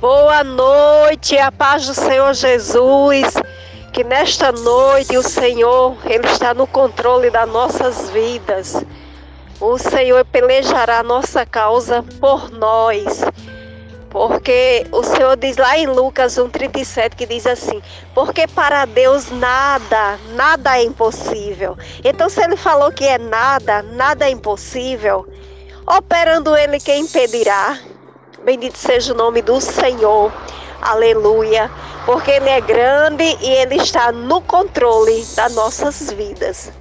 Boa noite, a paz do Senhor Jesus. Que nesta noite o Senhor, ele está no controle das nossas vidas. O Senhor pelejará a nossa causa por nós. Porque o Senhor diz lá em Lucas 1,37 que diz assim: Porque para Deus nada, nada é impossível. Então, se Ele falou que é nada, nada é impossível, operando Ele, quem impedirá? Bendito seja o nome do Senhor. Aleluia. Porque Ele é grande e Ele está no controle das nossas vidas.